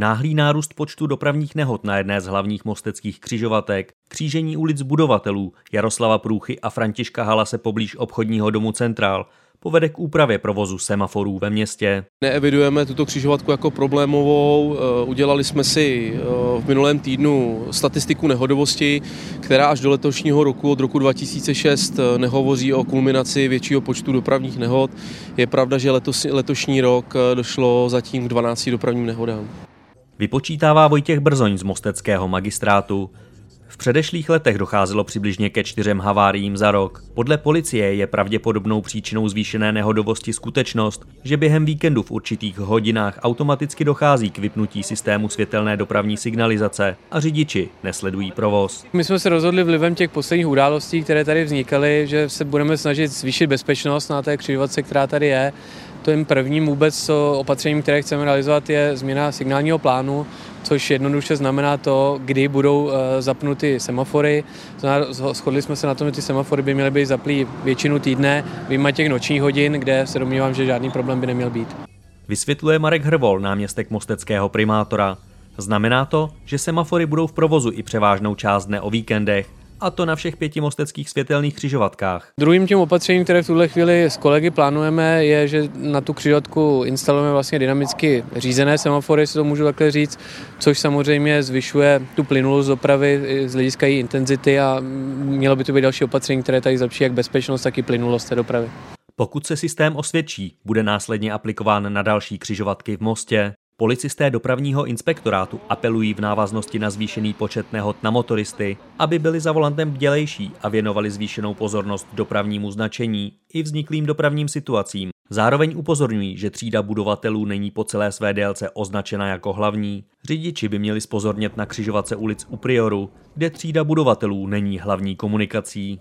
Náhlý nárůst počtu dopravních nehod na jedné z hlavních mosteckých křižovatek, křížení ulic budovatelů Jaroslava Průchy a Františka Halase poblíž obchodního domu Centrál povede k úpravě provozu semaforů ve městě. Neevidujeme tuto křižovatku jako problémovou. Eh, udělali jsme si eh, v minulém týdnu statistiku nehodovosti, která až do letošního roku, od roku 2006, eh, nehovoří o kulminaci většího počtu dopravních nehod. Je pravda, že letos, letošní rok došlo zatím k 12 dopravním nehodám. Vypočítává Vojtěch Brzoň z Mosteckého magistrátu. V předešlých letech docházelo přibližně ke čtyřem haváriím za rok. Podle policie je pravděpodobnou příčinou zvýšené nehodovosti skutečnost, že během víkendu v určitých hodinách automaticky dochází k vypnutí systému světelné dopravní signalizace a řidiči nesledují provoz. My jsme se rozhodli vlivem těch posledních událostí, které tady vznikaly, že se budeme snažit zvýšit bezpečnost na té křižovatce, která tady je tím prvním vůbec opatřením, které chceme realizovat, je změna signálního plánu, což jednoduše znamená to, kdy budou eh, zapnuty semafory. Shodli jsme se na tom, že ty semafory by měly být zaplý většinu týdne, vyjma těch nočních hodin, kde se domnívám, že žádný problém by neměl být. Vysvětluje Marek Hrvol, náměstek mosteckého primátora. Znamená to, že semafory budou v provozu i převážnou část dne o víkendech a to na všech pěti mosteckých světelných křižovatkách. Druhým tím opatřením, které v tuhle chvíli s kolegy plánujeme, je, že na tu křižovatku instalujeme vlastně dynamicky řízené semafory, si to můžu takhle říct, což samozřejmě zvyšuje tu plynulost dopravy z hlediska její intenzity a mělo by to být další opatření, které tady zlepší jak bezpečnost, tak i plynulost té dopravy. Pokud se systém osvědčí, bude následně aplikován na další křižovatky v Mostě, Policisté dopravního inspektorátu apelují v návaznosti na zvýšený počet nehod na motoristy, aby byli za volantem bdělejší a věnovali zvýšenou pozornost dopravnímu značení i vzniklým dopravním situacím. Zároveň upozorňují, že třída budovatelů není po celé své délce označena jako hlavní. Řidiči by měli spozornět na křižovatce ulic u Prioru, kde třída budovatelů není hlavní komunikací.